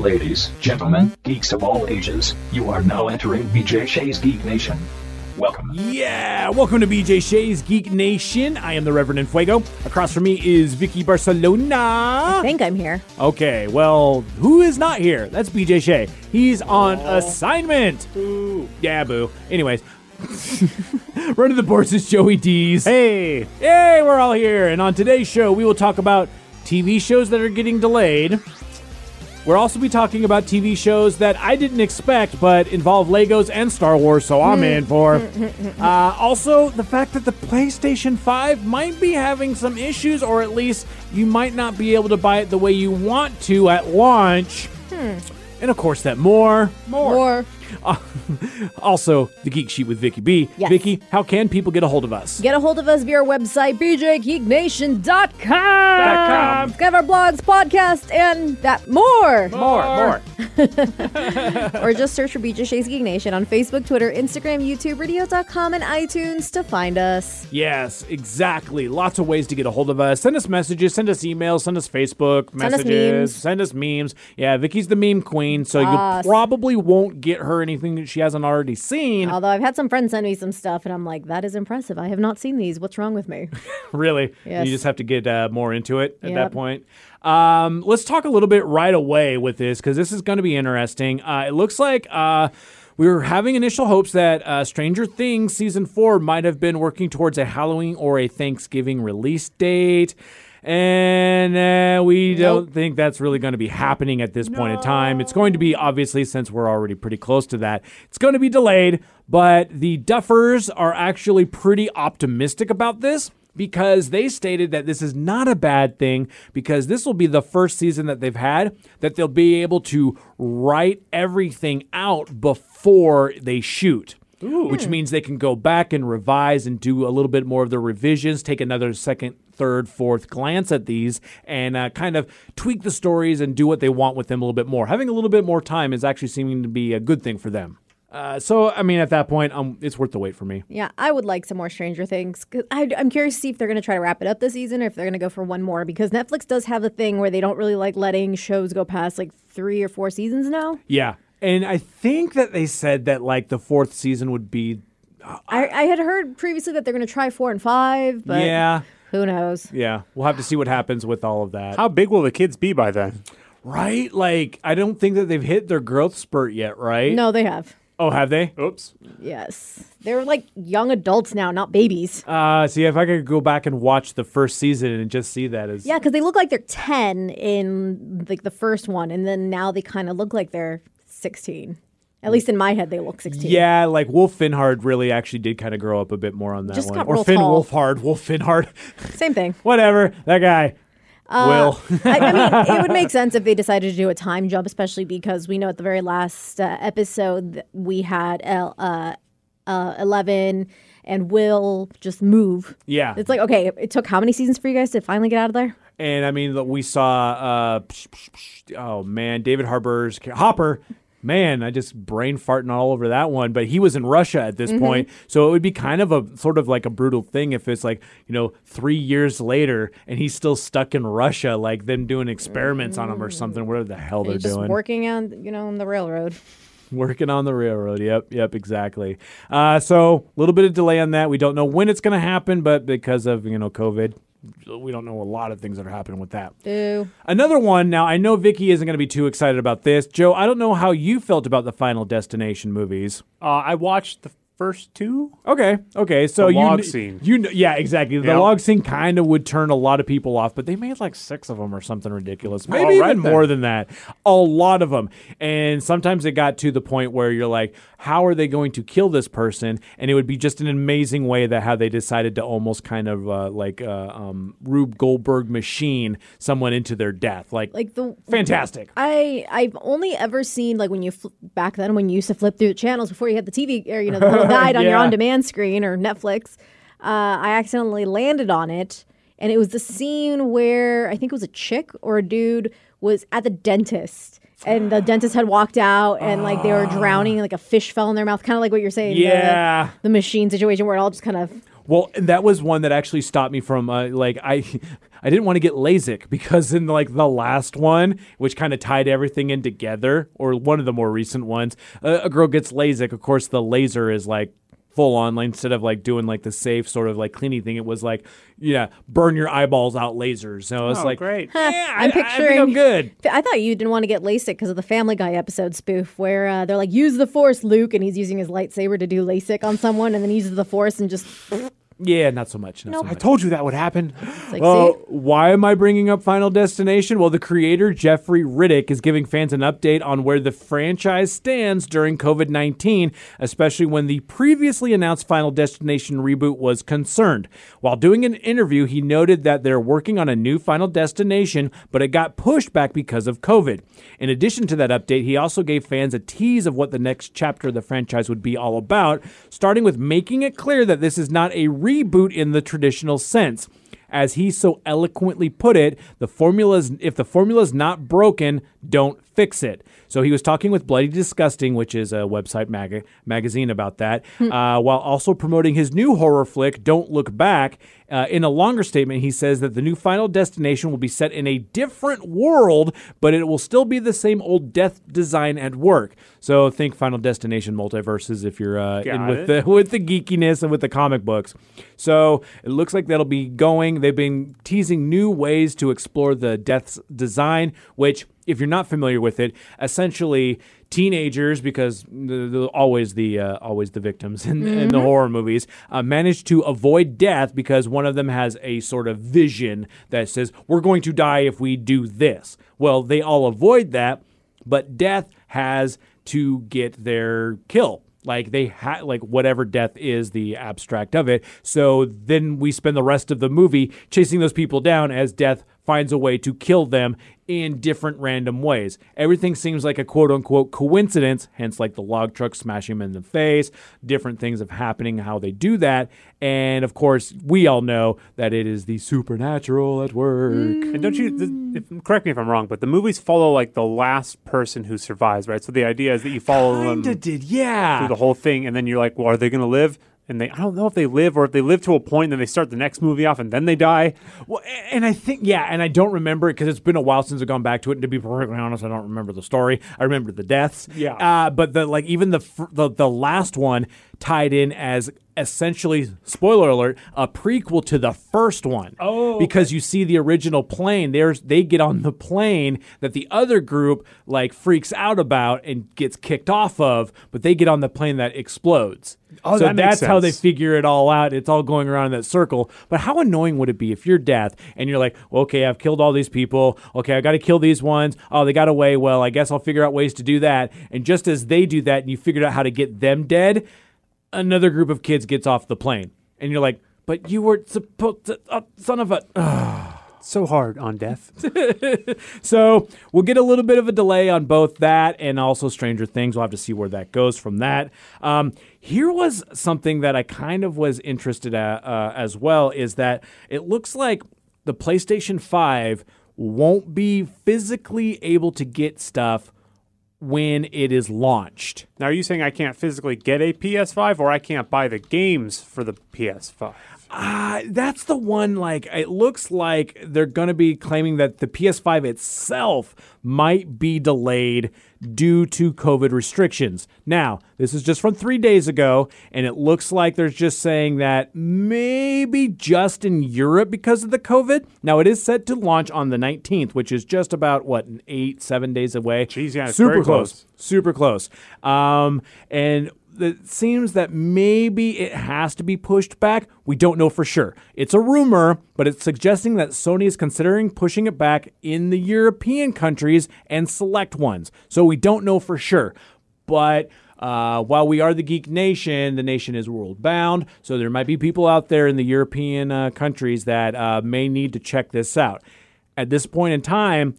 Ladies, gentlemen, geeks of all ages, you are now entering BJ Shea's Geek Nation. Welcome. Yeah, welcome to BJ Shea's Geek Nation. I am the Reverend Fuego. Across from me is Vicky Barcelona. I think I'm here. Okay, well, who is not here? That's BJ Shea. He's on oh. assignment. Boo. Yeah, boo. Anyways, running the boards is Joey D's. Hey, hey, we're all here. And on today's show, we will talk about TV shows that are getting delayed. We'll also be talking about TV shows that I didn't expect but involve Legos and Star Wars, so I'm in for. Uh, also, the fact that the PlayStation 5 might be having some issues, or at least you might not be able to buy it the way you want to at launch. And of course, that more. more. More. Also, the Geek Sheet with Vicky B. Yes. Vicky, how can people get a hold of us? Get a hold of us via our website, bjgeeknation.com. have our blogs, podcast, and that more. More, more. or just search for BJ Shea's Geek Nation on Facebook, Twitter, Instagram, YouTube, radio.com, and iTunes to find us. Yes, exactly. Lots of ways to get a hold of us. Send us messages, send us emails, send us Facebook Send us messages, memes. send us memes. Yeah, Vicky's the meme queen, so Yes. you probably won't get her anything that she hasn't already seen. Although I've had some friends send me some stuff, and I'm like, that is impressive. I have not seen these. What's wrong with me? really. Yes. You just have to get uh, more into it at that point. Um, let's talk a little bit right away with this because this is going to be interesting. Uh, it looks like. Uh, we were having initial hopes that uh, Stranger Things season four might have been working towards a Halloween or a Thanksgiving release date. And uh, we don't think that's really going to be happening at this point in time. It's going to be, obviously, since we're already pretty close to that, it's going to be delayed. But the Duffers are actually pretty optimistic about this because they stated that this is not a bad thing because this will be the first season that they've had that they'll be able to write everything out before they shoot. Which means they can go back and revise and do a little bit more of the revisions, take another second, third, fourth glance at these, and uh, kind of tweak the stories and do what they want with them a little bit more. Having a little bit more time is actually seeming to be a good thing for them. Uh, so, I mean, at that point, um, it's worth the wait for me. Yeah, I would like some more Stranger Things. 'Cause I, I'm curious to see if they're going to try to wrap it up this season or if they're going to go for one more because Netflix does have a thing where they don't really like letting shows go past like three or four seasons now. Yeah. And I think that they said that like the fourth season would be I, I had heard previously that they're going to try four and five, but yeah. who knows? Yeah. We'll have to see what happens with all of that. How big will the kids be by then? right? Like I don't think that they've hit their growth spurt yet, right? No, they have. Oh, have they? Oops. Yes. They're like young adults now, not babies. Uh see if I could go back and watch the first season and just see that as Yeah, because they look like they're 10 in like the first one, and then now they kind of look like they're 16. At least in my head, they look 16. Yeah, like Wolf Finhard really actually did kind of grow up a bit more on that Just one. got or real Finn tall. Wolfhard, Wolf Finhard. Same thing. Whatever. That guy. Will. I, I mean, it would make sense if they decided to do a time jump, especially because we know at the very last uh, episode we had El, uh, uh, Eleven and Will just move. yeah. It's like, okay, it took how many seasons for you guys to finally get out of there? And I mean, we saw, uh, psh, psh, psh, oh man, David Harbour's Hopper. Man, I just brain farting all over that one. But he was in Russia at this point, so it would be kind of a sort of like a brutal thing if it's like you know three years later and he's still stuck in Russia, like them doing experiments on him or something. Whatever the hell they're doing. working on, you know, on the railroad. Working on the railroad. Yep, yep, exactly. Uh, so a little bit of delay on that. We don't know when it's going to happen, but because of you know COVID, we don't know a lot of things that are happening with that. Ew. Another one. Now I know Vicky isn't going to be too excited about this. Joe, I don't know how you felt about the Final Destination movies. Uh, I watched the first two. Okay, okay. So The you log kn- scene. you kn- yeah, exactly. The Yeah. log scene kind of would turn a lot of people off, but they made like six of them or something ridiculous. Maybe All even then. more than that. A lot of them, and sometimes it got to the point where you're like, how are they going to kill this person? And it would be just an amazing way that how they decided to almost kind of uh, like uh, um, Rube Goldberg machine someone into their death. Like, Like the fantastic. I I've only ever seen like when you fl- back then when you used to flip through the channels before you had the TV or you know the little guide on your on demand screen or Netflix. Uh, I accidentally landed on it, and it was the scene where I think it was a chick or a dude was at the dentist. And the dentist had walked out, and like they were drowning, and like a fish fell in their mouth, kind of like what you're saying. the- Yeah. the, machine situation where it all just kind of Well, and that was one that actually stopped me from uh, like I I didn't want to get LASIK because in like the last one, which kind of tied everything in together, or one of the more recent ones, uh, a girl gets LASIK. Of course, the laser is like full on like instead of like doing like the safe sort of like cleaning thing it was like yeah burn your eyeballs out lasers so it's Oh, like great. yeah I, I'm I think picturing. i'm good I thought you didn't want to get LASIK because of the Family Guy episode spoof, where uh, they're like, "Use the Force, Luke," and he's using his lightsaber to do LASIK on someone, and then he uses the Force and just yeah not so much not so Nope. much I told you that would happen. like, Well, see, why am I bringing up Final Destination? Well, the creator, Jeffrey Reddick, is giving fans an update on where the franchise stands during COVID 19, especially when the previously announced Final Destination reboot was concerned. While doing an interview, he noted that they're working on a new Final Destination, but it got pushed back because of COVID. In addition to that update, he also gave fans a tease of what the next chapter of the franchise would be all about, starting with making it clear that this is not a reboot in the traditional sense as he so eloquently put it, the formula's if the formula's not broken, don't fix it. So he was talking with Bloody Disgusting, which is a website mag- magazine about that, uh, while also promoting his new horror flick, Don't Look Back. Uh, in a longer statement, he says that the new Final Destination will be set in a different world, but it will still be the same old death design at work. So think Final Destination multiverses if you're uh, in with it. the with the geekiness and with the comic books. So it looks like that'll be going. They've been teasing new ways to explore the death's design, which, if you're not familiar with it, essentially teenagers, because the, the, always the uh, always the victims in, in the horror movies, uh, manage to avoid death because one of them has a sort of vision that says we're going to die if we do this. Well, they all avoid that, but death has to get their kill. Like they had like whatever death is the abstract of it. So then we spend the rest of the movie chasing those people down as death finds a way to kill them in different random ways. Everything seems like a quote unquote coincidence hence like the log truck smashing him in the face. Different things of happening how they do that. And of course we all know that it is the supernatural at work. And don't you, th- if, correct me if I'm wrong, but the movies follow like the last person who survives, right? So the idea is that you follow them Kinda did yeah. through the whole thing, and then you're like, well, are they going to live? And they, I don't know if they live or if they live to a point, and then they start the next movie off, and then they die. Well, and I think yeah, and I don't remember it because it's been a while since I've gone back to it. And to be perfectly honest, I don't remember the story. I remember the deaths. Yeah. Uh, but the like even the the the last one tied in as essentially spoiler alert a prequel to the first one. Oh, because you see the original plane. There's they get on the plane that the other group like freaks out about and gets kicked off of, but they get on the plane that explodes. Oh, so that makes that's how they figure it all out. It's all going around in that circle. But how annoying would it be if you're death and you're like, well, okay, I've killed all these people. Okay, I got to kill these ones. Oh, they got away. Well, I guess I'll figure out ways to do that. And just as they do that and you figured out how to get them dead, another group of kids gets off the plane. And you're like, but you were supposed to, uh, son of a. So hard on death. So we'll get a little bit of a delay on both that and also Stranger Things. We'll have to see where that goes from that. Um, here was something that I kind of was interested at uh, as well is that it looks like the PlayStation 5 won't be physically able to get stuff when it is launched. now, are you saying I can't physically get a PS5, or I can't buy the games for the PS5? Uh, that's the one, like, it looks like they're going to be claiming that the PS5 itself might be delayed due to COVID restrictions. Now, this is just from three days ago, and it looks like they're just saying that maybe just in Europe because of the COVID. Now, it is set to launch on the 19th, which is just about, what, eight, seven days away. Jeez, yeah, super close. close. Super close. Um, and it seems that maybe it has to be pushed back. We don't know for sure. It's a rumor, but it's suggesting that Sony is considering pushing it back in the European countries and select ones. So we don't know for sure. But uh, while we are the geek nation, the nation is world bound. So there might be people out there in the European uh, countries that uh, may need to check this out. At this point in time,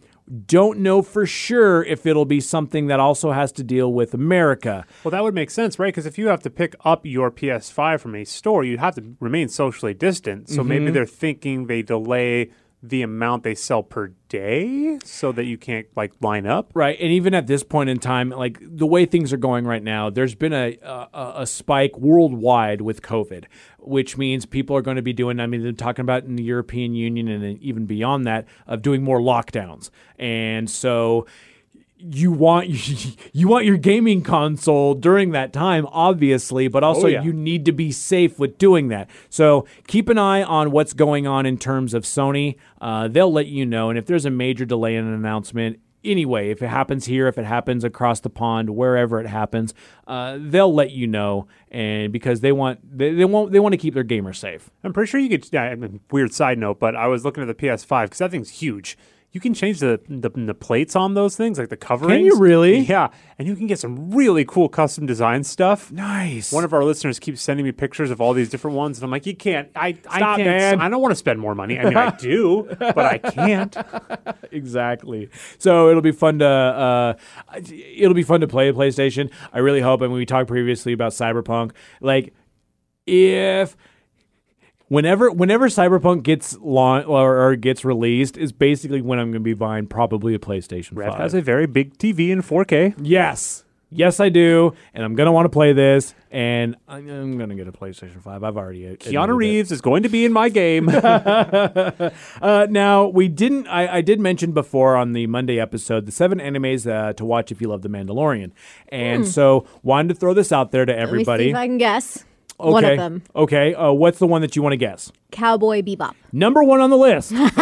don't know for sure if it'll be something that also has to deal with America. Well, that would make sense, right? Because if you have to pick up your PS5 from a store, you'd have to remain socially distant. So maybe Mm-hmm. they're thinking they delay the amount they sell per day so that you can't like line up. Right, and even at this point in time, like the way things are going right now, there's been a a, a spike worldwide with COVID, which means people are going to be doing. I mean, they're talking about in the European Union and even beyond that of doing more lockdowns, and so you want you want your gaming console during that time obviously but also Oh, yeah. you need to be safe with doing that so keep an eye on what's going on in terms of sony uh, they'll let you know and if there's a major delay in an announcement anyway if it happens here if it happens across the pond wherever it happens uh, they'll let you know and because they want they, they want they want to keep their gamers safe I'm pretty sure you could. Yeah, I mean, weird side note, but I was looking at the PS5 because that thing's huge. You can change the, the the plates on those things, like the coverings. Can you really? Yeah, and you can get some really cool custom design stuff. nice One of our listeners keeps sending me pictures of all these different ones, and I'm like, you can't. I I can't. man. I don't want to spend more money. I mean, I do, but I can't. exactly. So it'll be fun to uh, it'll be fun to play a PlayStation. I really hope. And we talked previously about Cyberpunk. Like if whenever whenever Cyberpunk gets launched or, or gets released is basically when I'm going to be buying probably a PlayStation Rev 5. has a very big TV in 4K. yes. Yes, I do, and I'm gonna want to play this, and I'm, I'm gonna get a PlayStation Five. I've already admitted Keanu. Reeves is going to be in my game. Uh, now we didn't. I, I did mention before on the Monday episode the seven animes uh, to watch if you love The Mandalorian, and so wanted to throw this out there to Hmm. Let me see everybody. if I can guess. Okay. One of them. Okay. Uh, what's the one that you want to guess? Cowboy Bebop. Number one on the list.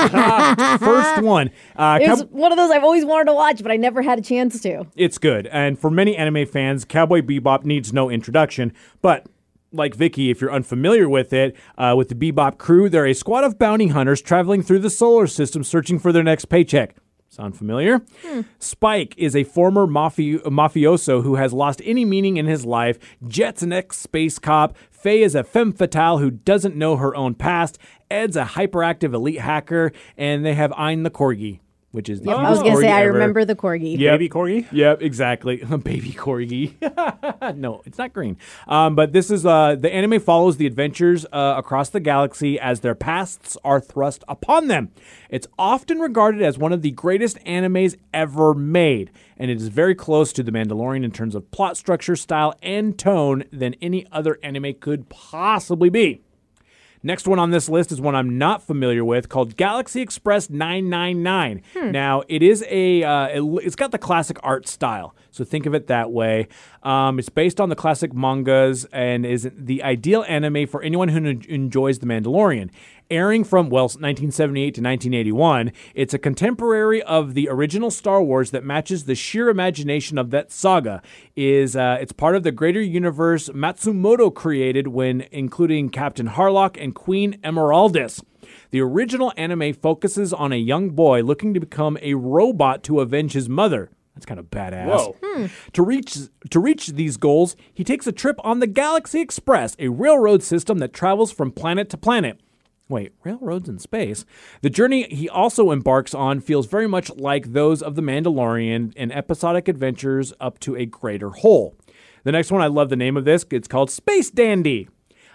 First one. Uh, It was Cow- one of those I've always wanted to watch, but I never had a chance to. it's good, and for many anime fans, Cowboy Bebop needs no introduction, but. Like Vicky, if you're unfamiliar with it, uh, with the Bebop crew, they're a squad of bounty hunters traveling through the solar system searching for their next paycheck. Sound familiar? Hmm. Spike is a former mafi- mafioso who has lost any meaning in his life. Jet's an ex space cop. Faye is a femme fatale who doesn't know her own past. Ed's a hyperactive elite hacker. And they have Ein the corgi, which is the I was gonna say corgi I ever. remember the corgi. Yep. Baby Corgi. Yep, exactly. Baby corgi. no, it's not green. Um, but this is uh, the anime follows the adventures uh, across the galaxy as their pasts are thrust upon them. It's often regarded as one of the greatest animes ever made, and it is very close to The Mandalorian in terms of plot structure, style, and tone than any other anime could possibly be. Next one on this list is one I'm not familiar with called Galaxy Express 999. Now, it is a uh, it, has got the classic art style. So think of it that way. Um, it's based on the classic mangas and is the ideal anime for anyone who en- enjoys The Mandalorian. Airing from, well, 1978 to 1981, it's a contemporary of the original Star Wars that matches the sheer imagination of that saga. Is uh, It's part of the greater universe Matsumoto created when including Captain Harlock and Queen Emeraldas. The original anime focuses on a young boy looking to become a robot to avenge his mother. That's kind of badass. Whoa. To reach to reach these goals, he takes a trip on the Galaxy Express, a railroad system that travels from planet to planet. Wait, railroads in space? The journey he also embarks on feels very much like those of The Mandalorian and episodic adventures up to a greater whole. The next one, I love the name of this. It's called Space Dandy.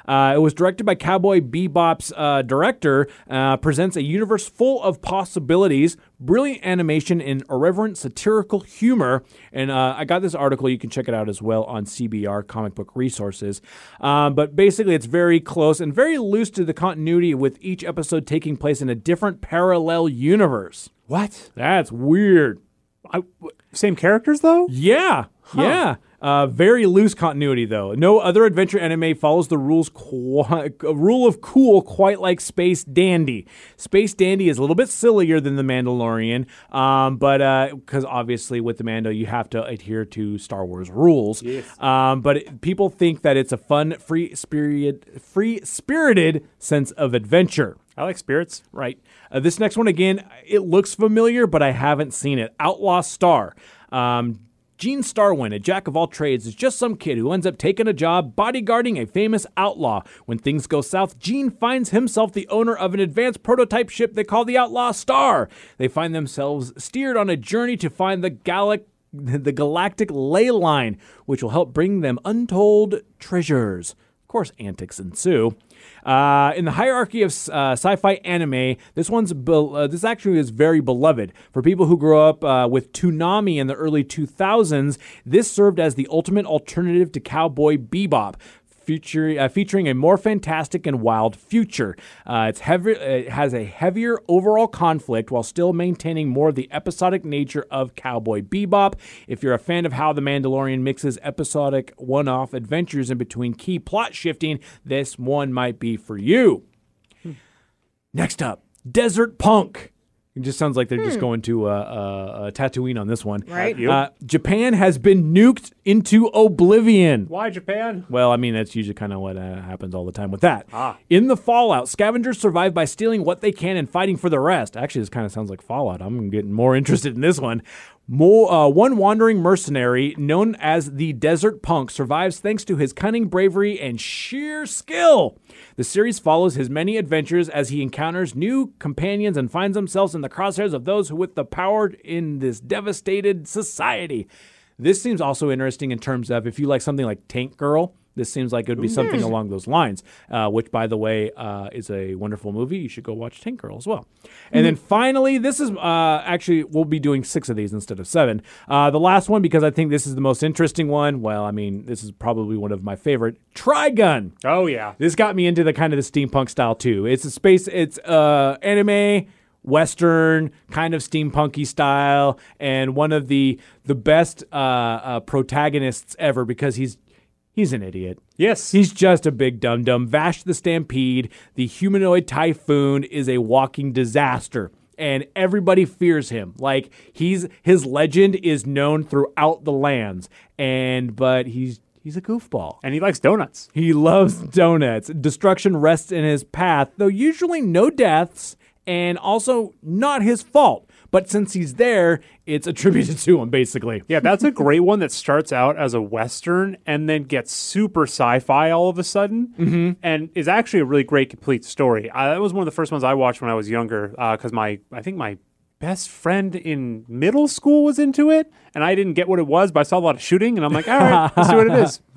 Uh, it was directed by Cowboy Bebop's uh, director, uh, presents a universe full of possibilities, brilliant animation, and irreverent satirical humor. And uh, I got this article. You can check it out as well on CBR Comic Book Resources. Um, but basically, it's very close and very loose to the continuity, with each episode taking place in a different parallel universe. What? That's weird. I, same characters though? Yeah, yeah. Uh, very loose continuity, though. No other adventure anime follows the rules qui- rule of cool quite like Space Dandy. Space Dandy is a little bit sillier than The Mandalorian, um, but because obviously with The Mando you have to adhere to Star Wars rules. Um, but it- people think that it's a fun, free spirited, free spirited sense of adventure. I like spirits. Right. Uh, this next one, again, it looks familiar, but I haven't seen it. Outlaw Star. Um, Gene Starwin, a jack of all trades, is just some kid who ends up taking a job bodyguarding a famous outlaw. When things go south, Gene finds himself the owner of an advanced prototype ship they call the Outlaw Star. They find themselves steered on a journey to find the Gallic the galactic ley line, which will help bring them untold treasures. Of course, antics ensue. Uh, in the hierarchy of uh, sci-fi anime, this one's be- uh, this actually is very beloved for people who grew up uh, with Toonami in the early 2000s. This served as the ultimate alternative to Cowboy Bebop. Feature, uh, featuring a more fantastic and wild future. Uh, it's heavy, it has a heavier overall conflict while still maintaining more of the episodic nature of Cowboy Bebop. If you're a fan of how The Mandalorian mixes episodic one off adventures in between key plot shifting, this one might be for you. Next up, Desert Punk. It just sounds like they're just going to uh, uh, uh, Tatooine on this one. Right. Uh, Japan has been nuked into oblivion. Why Japan? Well, I mean, that's usually kind of what uh, happens all the time with that. Ah. In the Fallout, scavengers survive by stealing what they can and fighting for the rest. Actually, this kind of sounds like Fallout. I'm getting more interested in this one. More, uh, one wandering mercenary known as the Desert Punk survives thanks to his cunning bravery and sheer skill. The series follows his many adventures as he encounters new companions and finds himself in the crosshairs of those with the power in this devastated society. This seems also interesting in terms of if you like something like Tank Girl. This seems like it would be something along those lines, uh, which, by the way, uh, is a wonderful movie. You should go watch Tank Girl as well. And then finally, this is uh, actually, we'll be doing six of these instead of seven. Uh, the last one, because I think this is the most interesting one. Well, I mean, this is probably one of my favorite Trigun. Oh yeah. This got me into the kind of the steampunk style too. It's a space, it's uh, anime, western, kind of steampunky style, and one of the the best uh, uh, protagonists ever because he's he's an idiot. Yes. He's just a big dum dum. Vash the Stampede, the humanoid typhoon, is a walking disaster. And everybody fears him. Like he's his legend is known throughout the lands. And but he's he's a goofball. and he likes donuts. He loves donuts. Destruction rests in his path, though usually no deaths, and also not his fault. But since he's there, it's attributed to him, basically. Yeah, that's a great one that starts out as a western and then gets super sci-fi all of a sudden, mm-hmm. and is actually a really great complete story. Uh, that was one of the first ones I watched when I was younger because my I think my best friend in middle school was into it, and I didn't get what it was, but I saw a lot of shooting, and I'm like, all right, let's see what it is.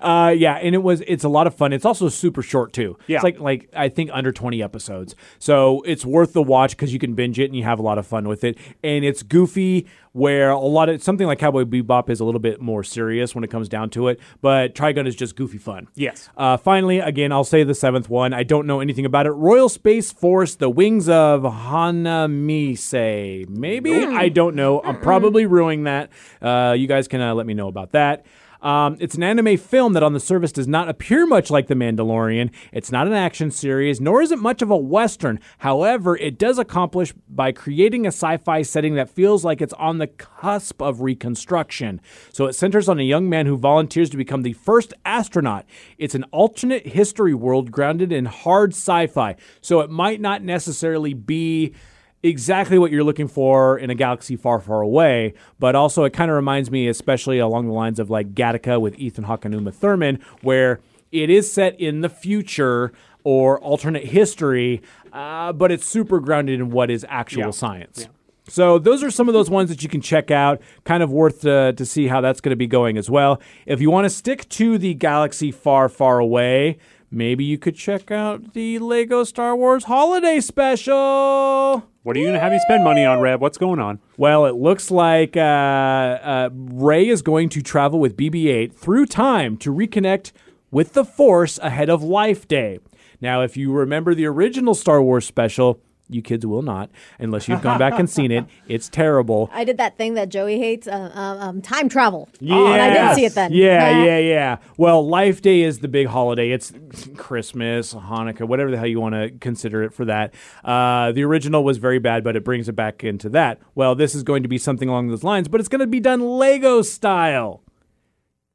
Uh, yeah, and it was it's a lot of fun. It's also super short too. Yeah. it's like like I think under twenty episodes, so it's worth the watch because you can binge it and you have a lot of fun with it. And it's goofy, where a lot of something like Cowboy Bebop is a little bit more serious when it comes down to it, but Trigun is just goofy fun. Yes. Uh, finally, again, I'll say the seventh one. I don't know anything about it. Royal Space Force: The Wings of Hanamise. Maybe I don't know. I'm probably ruining that. Uh, you guys can uh, let me know about that. Um, it's an anime film that on the surface does not appear much like The Mandalorian. It's not an action series, nor is it much of a Western. However, it does accomplish by creating a sci fi setting that feels like it's on the cusp of reconstruction. So it centers on a young man who volunteers to become the first astronaut. It's an alternate history world grounded in hard sci fi. So it might not necessarily be exactly what you're looking for in a galaxy far, far away. But also, it kind of reminds me, especially along the lines of like Gattaca with Ethan Hawke and Uma Thurman, where it is set in the future or alternate history, uh, but it's super grounded in what is actual Yeah. science. So those are some of those ones that you can check out. Kind of worth uh, to see how that's going to be going as well. If you want to stick to the galaxy far, far away, maybe you could check out the Lego Star Wars Holiday Special. What are you going to have you spend money on, Rev? What's going on? Well, it looks like uh, uh, Rey is going to travel with BB 8 through time to reconnect with the Force ahead of Life Day. Now, if you remember the original Star Wars special, you kids will not, unless you've gone back and seen it. It's terrible. I did that thing that Joey hates, uh, um, um, time travel. Oh, I didn't see it then. Yeah, yeah, yeah. Well, Life Day is the big holiday. It's Christmas, Hanukkah, whatever the hell you want to consider it for that. Uh, the original was very bad, but it brings it back into that. Well, this is going to be something along those lines, but it's going to be done Lego style.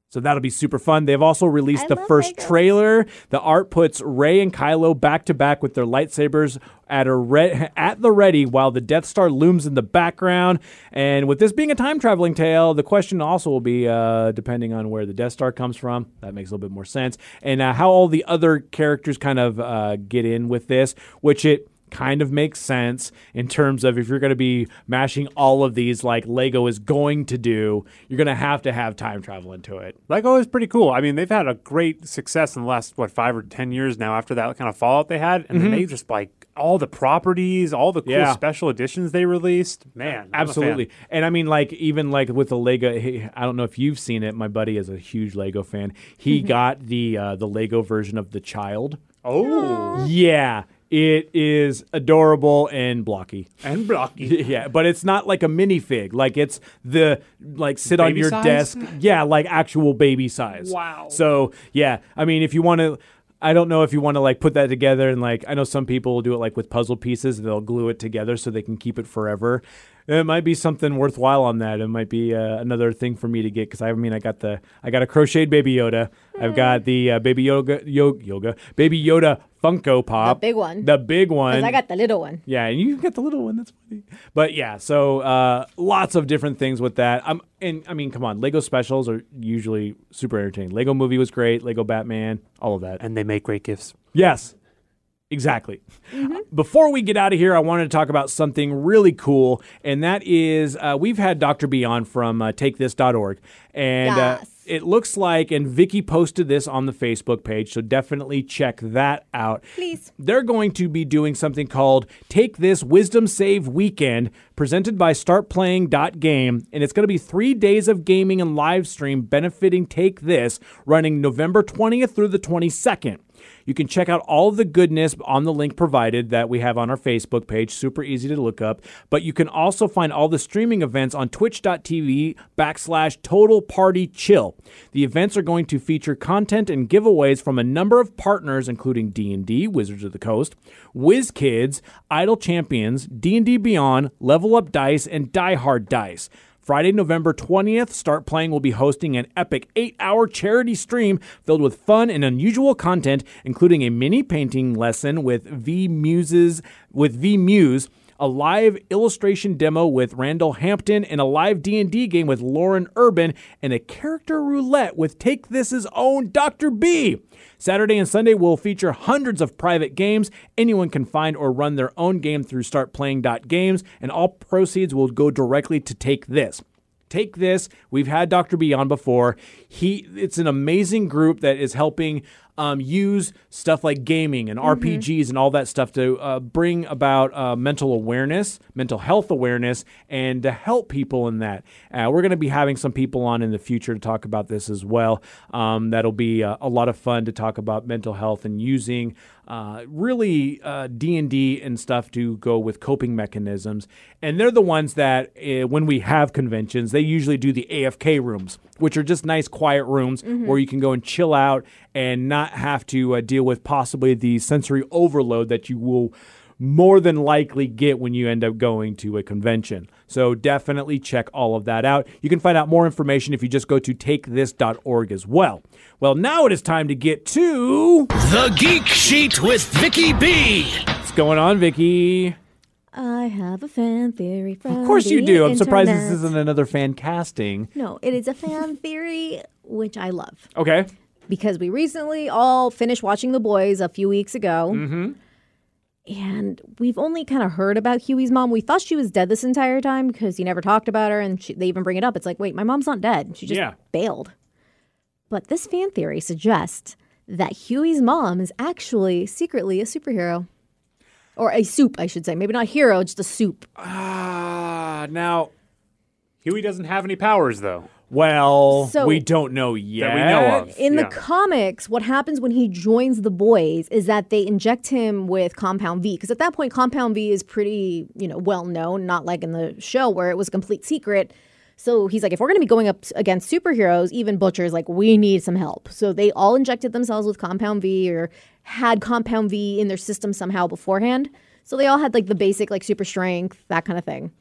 So that'll be super fun. They've also released I the first Legos. trailer. The art puts Rey and Kylo back to back with their lightsabers at a re- at the ready while the Death Star looms in the background. And with this being a time traveling tale, the question also will be, uh, depending on where the Death Star comes from, that makes a little bit more sense, and uh, how all the other characters kind of uh, get in with this, which it kind of makes sense in terms of if you're going to be mashing all of these like Lego is going to do, you're going to have to have time travel into it. Lego is pretty cool. I mean, they've had a great success in the last what five or ten years now. After that kind of fallout they had, and then they just like all the properties, all the cool Mm-hmm. Yeah. special editions they released. Man, I'm. Absolutely. And I mean, like, even like with the Lego, I don't know if you've seen it. My buddy is a huge Lego fan. He got the uh, the Lego version of the child. Oh, Yeah, it is adorable and blocky. and blocky. Yeah, but it's not like a minifig. Like it's the like sit on Baby your size? desk. Yeah, like actual baby size. Wow. So yeah, I mean, if you want to. I don't know if you want to like put that together and like I know some people will do it like with puzzle pieces they'll glue it together so they can keep it forever. It might be something worthwhile on that. It might be uh, another thing for me to get because I mean I got the I got a crocheted baby Yoda. I've got the uh, baby yoga yo, yoga baby Yoda Funko Pop, the big one. the big one. I got the little one. Yeah, and you get the little one. That's funny. But yeah, so uh, lots of different things with that. I'm and I mean, come on, Lego specials are usually super entertaining. Lego Movie was great. Lego Batman, all of that. and they make great gifts. Yes, exactly. Before we get out of here, I wanted to talk about something really cool, and that is uh, we've had Dr. Beyond from uh, TakeThis.org, and uh, it looks like, and Vicky posted this on the Facebook page, so definitely check that out. Please. They're going to be doing something called Take This Wisdom Save Weekend, presented by StartPlaying.game, and it's going to be three days of gaming and live stream benefiting Take This, running November 20th through the 22nd. You can check out all the goodness on the link provided that we have on our Facebook page. Super easy to look up. But you can also find all the streaming events on twitch.tv backslash total party chill. The events are going to feature content and giveaways from a number of partners, including D&D, Wizards of the Coast, WizKids, Idle Champions, D&D Beyond, Level Up Dice, and Die Hard Dice. Friday, November 20th, Start Playing will be hosting an epic eight hour charity stream filled with fun and unusual content, including a mini painting lesson with V Muses with V Muse, a live illustration demo with Randall Hampton, and a live D&D game with Lauren Urban, and a character roulette with Take This's own Dr. B. Saturday and Sunday will feature hundreds of private games. Anyone can find or run their own game through startplaying.games, and all proceeds will go directly to Take This. Take this. We've had Dr. B on before. He it's an amazing group that is helping um, use stuff like gaming and RPGs and all that stuff to uh, bring about uh, mental awareness, mental health awareness, and to help people in that. Uh, we're going to be having some people on in the future to talk about this as well. Um, that'll be uh, a lot of fun to talk about mental health and using uh, really uh, D&D and stuff to go with coping mechanisms. And they're the ones that, uh, when we have conventions, they usually do the AFK rooms, which are just nice, quiet rooms where you can go and chill out and not have to uh, deal with possibly the sensory overload that you will more than likely get when you end up going to a convention. So definitely check all of that out. You can find out more information if you just go to takethis.org as well. Well, now it is time to get to The Geek Sheet with Vicky B. what's going on, Vicky. I have a fan theory from Of course you do. I'm surprised this isn't another fan casting. No, it is a fan theory, which I love. Okay. because we recently all finished watching The Boys a few weeks ago. Mm-hmm. And we've only kind of heard about Hughie's mom. We thought she was dead this entire time because he never talked about her, and she, they even bring it up. It's like, wait, my mom's not dead. She just Yeah. bailed. But this fan theory suggests that Hughie's mom is actually secretly a superhero. Or a soup, I should say. Maybe not hero, just a soup. Ah, now, Hughie doesn't have any powers though. Well, So- we don't know yet. That we know of. In Yeah. the comics, what happens when he joins the boys is that they inject him with Compound V. Because at that point, Compound V is pretty, you know, well known, not like in the show where it was a complete secret. So he's like, if we're going to be going up against superheroes, even Butcher's like, we need some help. So they all injected themselves with Compound V or had Compound V in their system somehow beforehand. So they all had like the basic, like super strength, that kind of thing.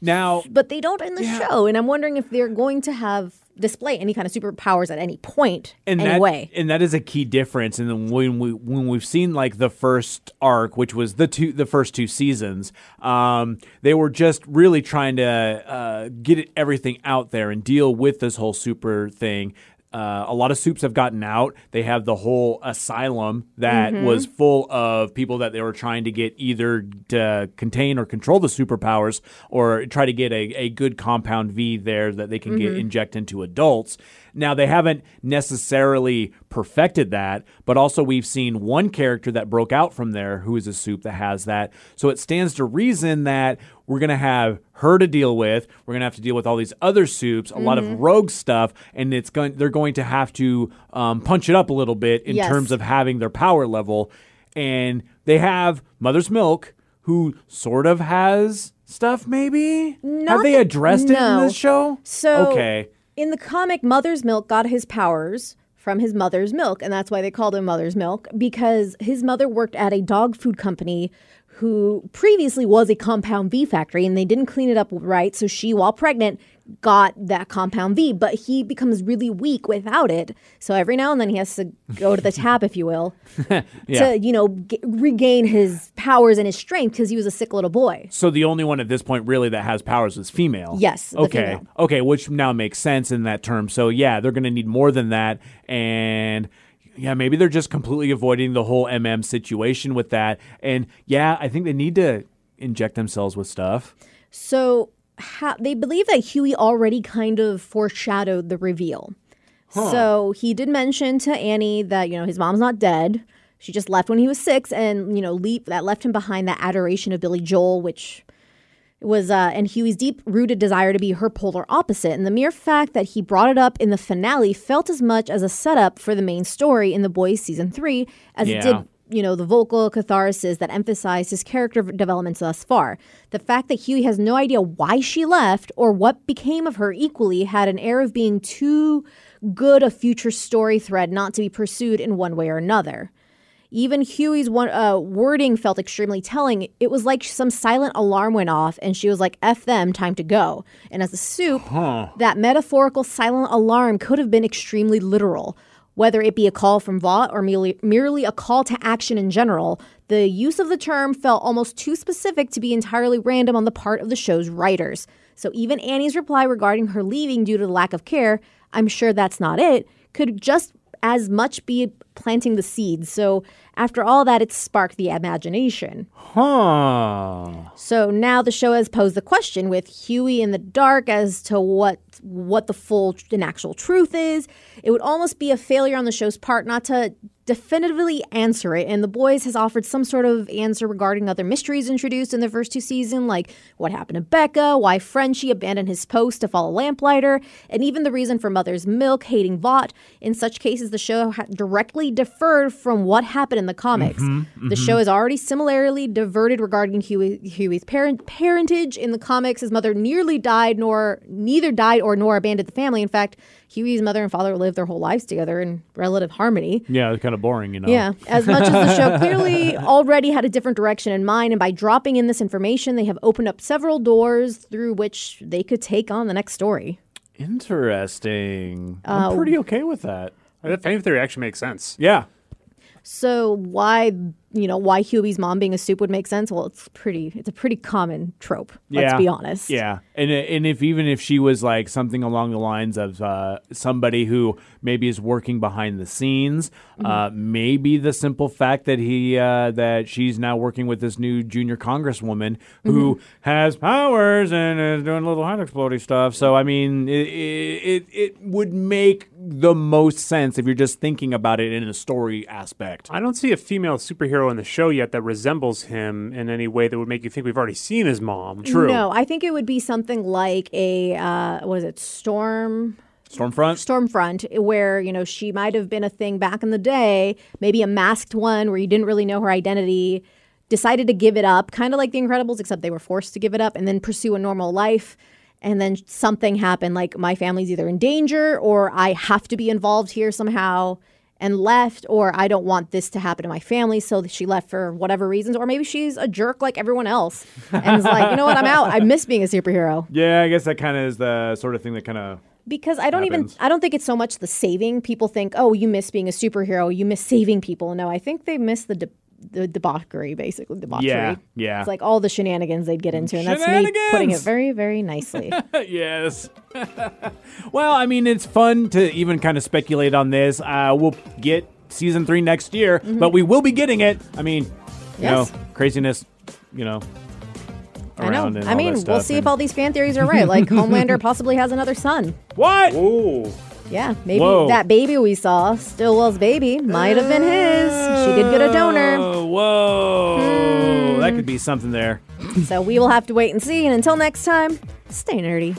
Now, But they don't in the show. And I'm wondering if they're going to have display any kind of superpowers at any point. and anyway. that and that is a key difference. And then when we when we've seen like the first arc, which was the two the first two seasons, um, they were just really trying to uh, get everything out there and deal with this whole super thing. Uh, a lot of soups have gotten out. They have the whole asylum that was full of people that they were trying to get either to contain or control the superpowers or try to get a, a good compound V there that they can get inject into adults. Now, they haven't necessarily perfected that, but also we've seen one character that broke out from there who is a soup that has that. So it stands to reason that we're going to have her to deal with. We're going to have to deal with all these other soups, a lot of rogue stuff, and it's going. They're going to have to um, punch it up a little bit in Yes. terms of having their power level. And they have Mother's Milk, who sort of has stuff. Maybe have Not they that- addressed it in this show? So okay, in the comic, Mother's Milk got his powers from his mother's milk, and that's why they called him Mother's Milk because his mother worked at a dog food company who previously was a compound V factory, and they didn't clean it up right. So she, while pregnant, got that compound V, but he becomes really weak without it. So every now and then he has to go to the tap, if you will, Yeah. to you know g- regain his powers and his strength because he was a sick little boy. So the only one at this point really that has powers is female. Yes, Okay. female. Okay, which now makes sense in that term. So yeah, they're going to need more than that and yeah, maybe they're just completely avoiding the whole MM situation with that. And yeah, I think they need to inject themselves with stuff. So ha- they believe that Hughie already kind of foreshadowed the reveal. So he did mention to Annie that you know his mom's not dead. She just left when he was six, and you know leap that left him behind that adoration of Billy Joel, which was uh, and Hughie's deep-rooted desire to be her polar opposite. And the mere fact that he brought it up in the finale felt as much as a setup for the main story in The Boys season three as it did you know, the vocal catharsis that emphasized his character developments thus far. The fact that Hughie has no idea why she left or what became of her equally had an air of being too good a future story thread not to be pursued in one way or another. Even Hughie's one, uh, wording felt extremely telling. It was like some silent alarm went off, and she was like, F them, time to go. And as a soup, that metaphorical silent alarm could have been extremely literal. Whether it be a call from Vought or merely, merely a call to action in general, the use of the term felt almost too specific to be entirely random on the part of the show's writers. So even Annie's reply regarding her leaving due to the lack of care, I'm sure that's not it, could just as much be planting the seeds. So after all that, it sparked the imagination. Huh. So now the show has posed the question with Hughie in the dark as to what what the full and actual truth is. It would almost be a failure on the show's part not to definitively answer it. And the boys has offered some sort of answer regarding other mysteries introduced in the first two seasons, like what happened to Becca, why Frenchie abandoned his post to follow Lamplighter, and even the reason for Mother's Milk hating Vought. In such cases, the show ha- directly deferred from what happened in the comics. Mm-hmm, the mm-hmm. show has already similarly diverted regarding Hughie, Hughie's parent, parentage. In the comics, his mother nearly died, nor neither died or nor abandoned the family. In fact, Hughie's mother and father lived their whole lives together in relative harmony. Yeah, it's kind of boring, you know. Yeah, as much as the show clearly already had a different direction in mind, and by dropping in this information, they have opened up several doors through which they could take on the next story. Interesting. Uh, I'm pretty okay with that. That fan theory actually makes sense. Yeah. So why, you know, why Hughie's mom being a soup would make sense? Well, it's pretty. It's a pretty common trope. Let's yeah. be honest. Yeah, and and if even if she was like something along the lines of uh, somebody who maybe is working behind the scenes, Mm-hmm. uh, maybe the simple fact that he uh, that she's now working with this new junior congresswoman who Mm-hmm. has powers and is doing a little hand exploding stuff. So I mean, it, it it would make the most sense if you're just thinking about it in a story aspect. I don't see a female superhero in the show yet that resembles him in any way that would make you think we've already seen his mom. True. No, I think it would be something like a uh, what is it, Storm Stormfront. Stormfront, where you know she might have been a thing back in the day, maybe a masked one where you didn't really know her identity, decided to give it up, kind of like The Incredibles, except they were forced to give it up and then pursue a normal life. And then something happened, like my family's either in danger or I have to be involved here somehow and left, or I don't want this to happen to my family. So she left for whatever reasons, or maybe she's a jerk like everyone else and is like, you know what, I'm out. I miss being a superhero. Yeah, I guess that kind of is the sort of thing that kind of because I don't happens. even I don't think it's so much the saving. People think, "Oh, you miss being a superhero, you miss saving people." No, I think they miss the de- the debauchery, basically debauchery. Yeah, yeah. It's like all the shenanigans they'd get into, and that's me putting it very, very nicely. yes. well, I mean, it's fun to even kind of speculate on this. Uh, we'll get season three next year, but we will be getting it. I mean, you Mm-hmm. Yes. know, craziness, you know. I know. I mean, we'll stuff see if all these fan theories are right. Like Homelander possibly has another son. What? Ooh. Yeah, maybe Whoa. that baby we saw, Stillwell's baby, might have been his. She did get a donor. Oh, whoa. Hmm. That could be something there. So we will have to wait and see. And until next time, stay nerdy.